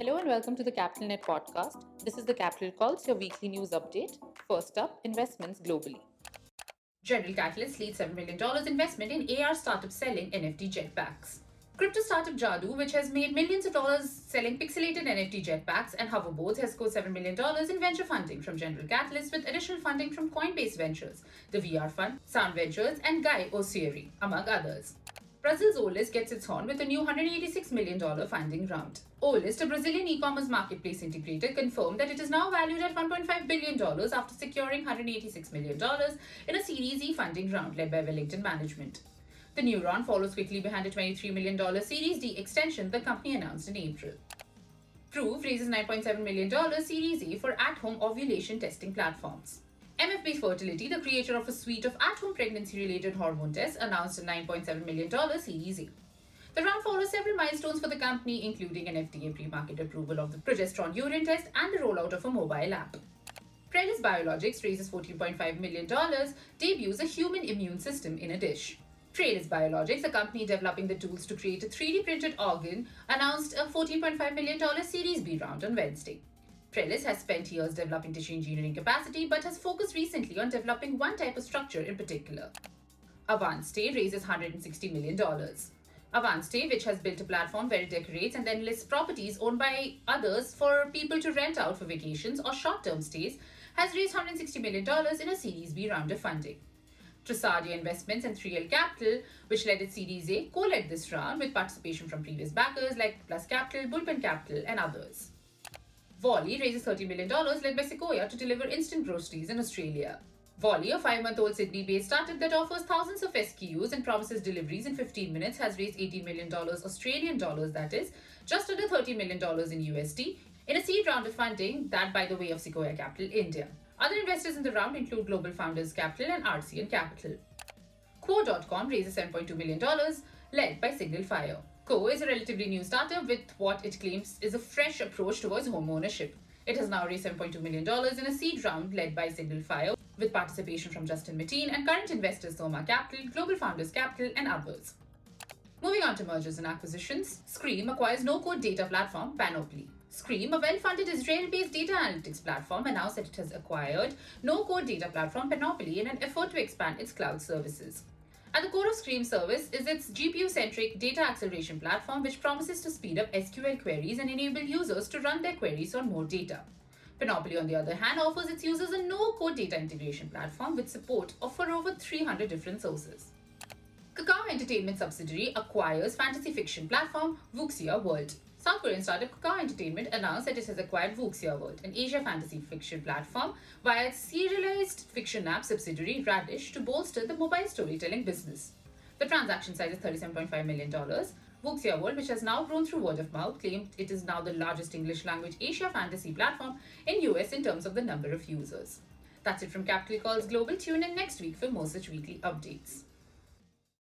Hello and welcome to the Capital Net podcast. This is the Capital Calls, your weekly news update. First up, investments globally. General Catalyst leads $7 million investment in AR startup selling NFT jetpacks. Crypto startup Jadu, which has made millions of dollars selling pixelated NFT jetpacks and hoverboards, has scored $7 million in venture funding from General Catalyst with additional funding from Coinbase Ventures, the VR Fund, Sound Ventures, and Guy Oseary, among others. Brazil's Olist gets its horn with a new $186 million funding round. Olist, a Brazilian e-commerce marketplace integrator, confirmed that it is now valued at $1.5 billion after securing $186 million in a Series E funding round led by Wellington Management. The new round follows quickly behind a $23 million Series D extension the company announced in April. Proov raises $9.7 million Series E for at-home ovulation testing platforms. MFB Fertility, the creator of a suite of at-home pregnancy-related hormone tests, announced a $9.7 million Series. The round follows several milestones for the company, including an FDA pre-market approval of the progesterone urine test and the rollout of a mobile app. Trellis Biologics raises $14.5 million, debuts a human immune system in a dish. Trellis Biologics, a company developing the tools to create a 3D printed organ, announced a $14.5 million Series B round on Wednesday. Trellis has spent years developing tissue engineering capacity but has focused recently on developing one type of structure in particular. Avance raises $160 million. Avance which has built a platform where it decorates and then lists properties owned by others for people to rent out for vacations or short term stays, has raised $160 million in a Series B round of funding. Tresalia Investments and 3L Capital, which led its Series A, co led this round with participation from previous backers like Plus Capital, Bullpen Capital, and others. Voly raises $30 million led by Sequoia to deliver instant groceries in Australia. Voly, a five month old Sydney based startup that offers thousands of SKUs and promises deliveries in 15 minutes, has raised $18 million Australian dollars, that is, just under $30 million in USD, in a seed round of funding, that by the way of Sequoia Capital India. Other investors in the round include Global Founders Capital and RCN Capital. Quo.com raises $7.2 million, led by SignalFire. Co is a relatively new startup with what it claims is a fresh approach towards home ownership. It has now raised $7.2 million in a seed round led by SignalFire, with participation from Justin Mateen and current investors Soma Capital, Global Founders Capital, and others. Moving on to mergers and acquisitions, SQream acquires no-code data platform Panoply. SQream, a well-funded Israel-based data analytics platform, announced that it has acquired no-code data platform Panoply in an effort to expand its cloud services. At the core of SQream service is its GPU-centric data acceleration platform which promises to speed up SQL queries and enable users to run their queries on more data. Panoply, on the other hand, offers its users a no-code data integration platform with support of for over 300 different sources. Kakao Entertainment subsidiary acquires fantasy fiction platform Wuxia World. South Korean startup Kakao Entertainment announced that it has acquired Wuxia World, an Asia fantasy fiction platform, via its serialized fiction app subsidiary Radish to bolster the mobile storytelling business. The transaction size is $37.5 million. Wuxia World, which has now grown through word of mouth, claimed it is now the largest English language Asia fantasy platform in US in terms of the number of users. That's it from Capital Calls Global. Tune in next week for more such weekly updates.